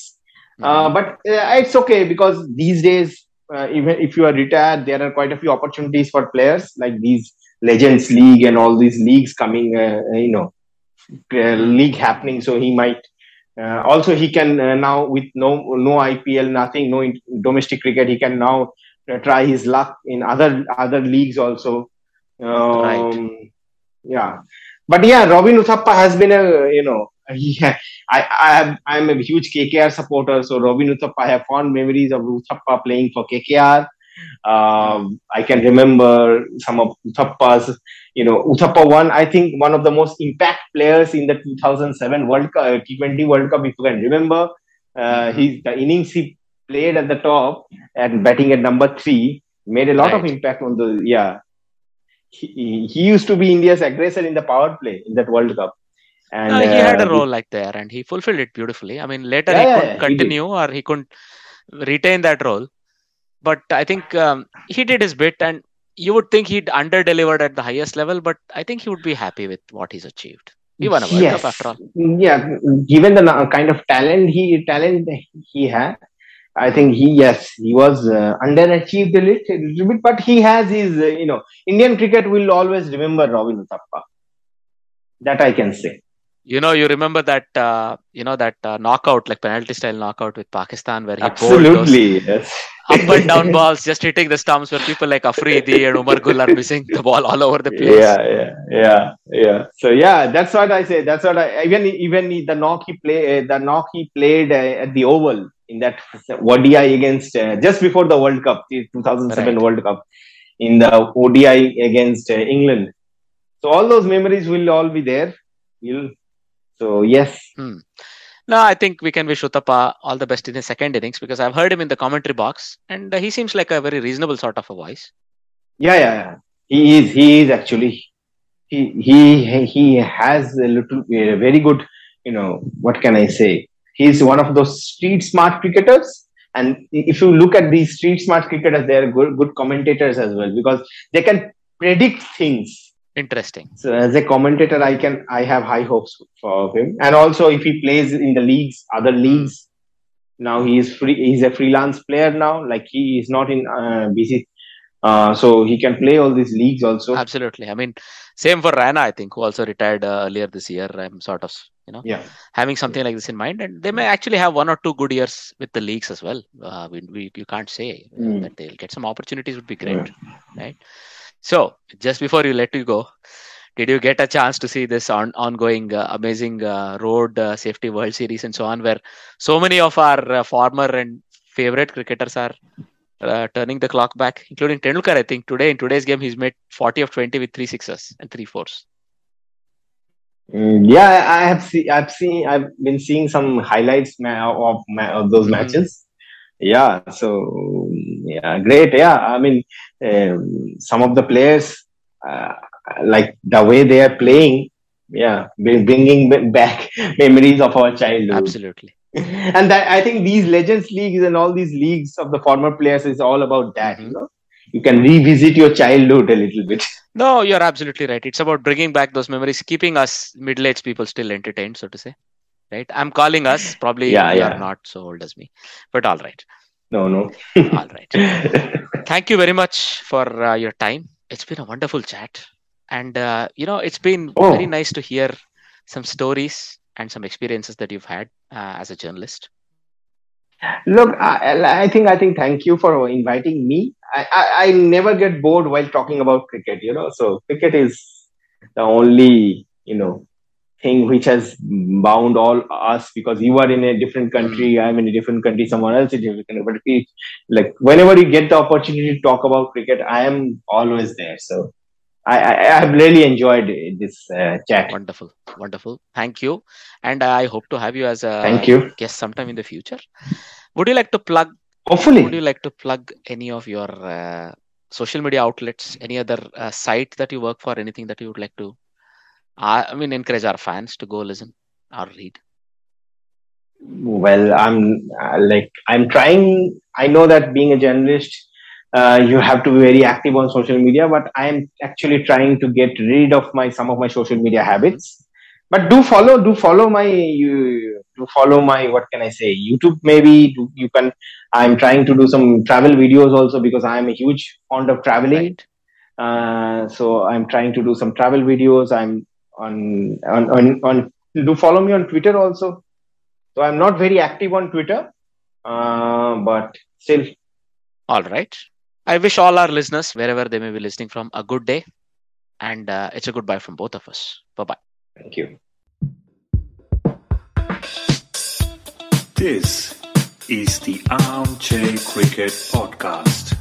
Uh, but uh, it's okay because these days, uh, even if you are retired, there are quite a few opportunities for players like these Legends League and all these leagues coming. Uh, you know, uh, league happening. So he might. Uh, also, he can uh, now with no no IPL, nothing, no in- domestic cricket. He can now try his luck in other other leagues also. Um, Right. Yeah, but yeah, Robin Uthappa has been a you know *laughs* he, I I am a huge KKR supporter, so Robin Uthappa I have fond memories of Uthappa playing for KKR. Um, I can remember some of Uthappa's, you know, Uthappa one. I think, one of the most impact players in the 2007 World Cup, uh, T20 World Cup, if you can remember. Uh, his, the innings he played at the top and batting at number three made a lot of impact on the, yeah. He, he used to be India's aggressor in the power play in that World Cup. And Uh, he had a uh, role like there and he fulfilled it beautifully. I mean, later Yeah, he couldn't yeah, he continue or he couldn't retain that role. But I think um, he did his bit and you would think he'd under delivered at the highest level, but I think he would be happy with what he's achieved. He won a World Yes. Cup after all. Yeah, given the kind of talent he talent he had, I think he yes he was uh, underachieved a little, bit, but he has his uh, you know Indian cricket will always remember Robin Uthappa. That I can say. You know, you remember that uh, you know that uh, knockout, like penalty style knockout with Pakistan, where he Absolutely, yes. up and *laughs* down balls, just hitting the stumps, where people like Afridi and Umar Gul are missing the ball all over the place. Yeah, yeah, yeah, yeah. So yeah, that's what I say. That's what I even even the knock he play uh, the knock he played uh, at the Oval in that ODI against uh, just before the World Cup, the 2007 Right. World Cup, in the ODI against uh, England. So all those memories will all be there. You'll, so yes, No, I think we can wish Uthappa all the best in his second innings because I've heard him in the commentary box and uh, he seems like a very reasonable sort of a voice. yeah, yeah, yeah. He is. He is actually. He he he has a little a very good. You know what can I say? He's one of those street smart cricketers. And if you look at these street smart cricketers, they are good good commentators as well because they can predict things. Interesting. So as a commentator, I can I have high hopes for him. And also, if he plays in the leagues, other leagues, now he is free. He's a freelance player now. Like he is not in uh, BC, uh, so he can play all these leagues also. Absolutely. I mean, same for Raina, I think, who also retired uh, earlier this year. I'm sort of, you know, Yeah. having something like this in mind. And they may actually have one or two good years with the leagues as well. Uh, we, we, you can't say Mm. that they'll get some opportunities, would be great. Right. So, just before you let you go, did you get a chance to see this on, ongoing uh, amazing uh, road uh, safety world series and so on where so many of our uh, former and favorite cricketers are uh, turning the clock back, including Tendulkar. I think today in today's game he's made 40 of 20 with three sixes and three fours. Mm, yeah, I have seen. I've seen. I've been seeing some highlights of, of those Mhm. matches. Yeah. So yeah, great. Yeah. I mean, um, some of the players, uh, like the way they are playing, yeah, bringing back *laughs* memories of our childhood. Absolutely. *laughs* and that I think these Legends leagues and all these leagues of the former players is all about that. You know, you can revisit your childhood a little bit. No, you're absolutely right. It's about bringing back those memories, keeping us middle-aged people still entertained, so to say. Right? I'm calling us. Probably Yeah, you yeah. are not so old as me, but all right, No, no. *laughs* all right. Thank you very much for uh, your time. It's been a wonderful chat, and uh, you know, it's been Oh. very nice to hear some stories and some experiences that you've had uh, as a journalist. Look, I, I think I think thank you for inviting me. I, I, I never get bored while talking about cricket, you know. So cricket is the only you know thing which has bound all us because you are in a different country, hmm. I'm in a different country, someone else is in a different country. But we, like whenever you get the opportunity to talk about cricket, I am always there. So I I, have really enjoyed this uh, chat. Wonderful, wonderful. Thank you, and I hope to have you as a Thank you. guest sometime in the future. Would you like to plug Hopefully. would you like to plug any of your uh, social media outlets any other uh, site that you work for anything that you would like to uh, i mean encourage our fans to go listen or read well i'm uh, like i'm trying i know that being a journalist uh, you have to be very active on social media but i'm actually trying to get rid of my some of my social media habits. But do follow do follow my you do follow my what can i say youtube maybe. Do, you can i'm trying to do some travel videos also because i'm a huge fond of traveling. Right. Uh, so I'm trying to do some travel videos. I'm on, on on on do follow me on Twitter also. So I'm not very active on Twitter, uh, but still, all right i wish all our listeners wherever they may be listening from a good day and uh, it's a goodbye from both of us bye bye thank you. This is the Armchair Cricket Podcast.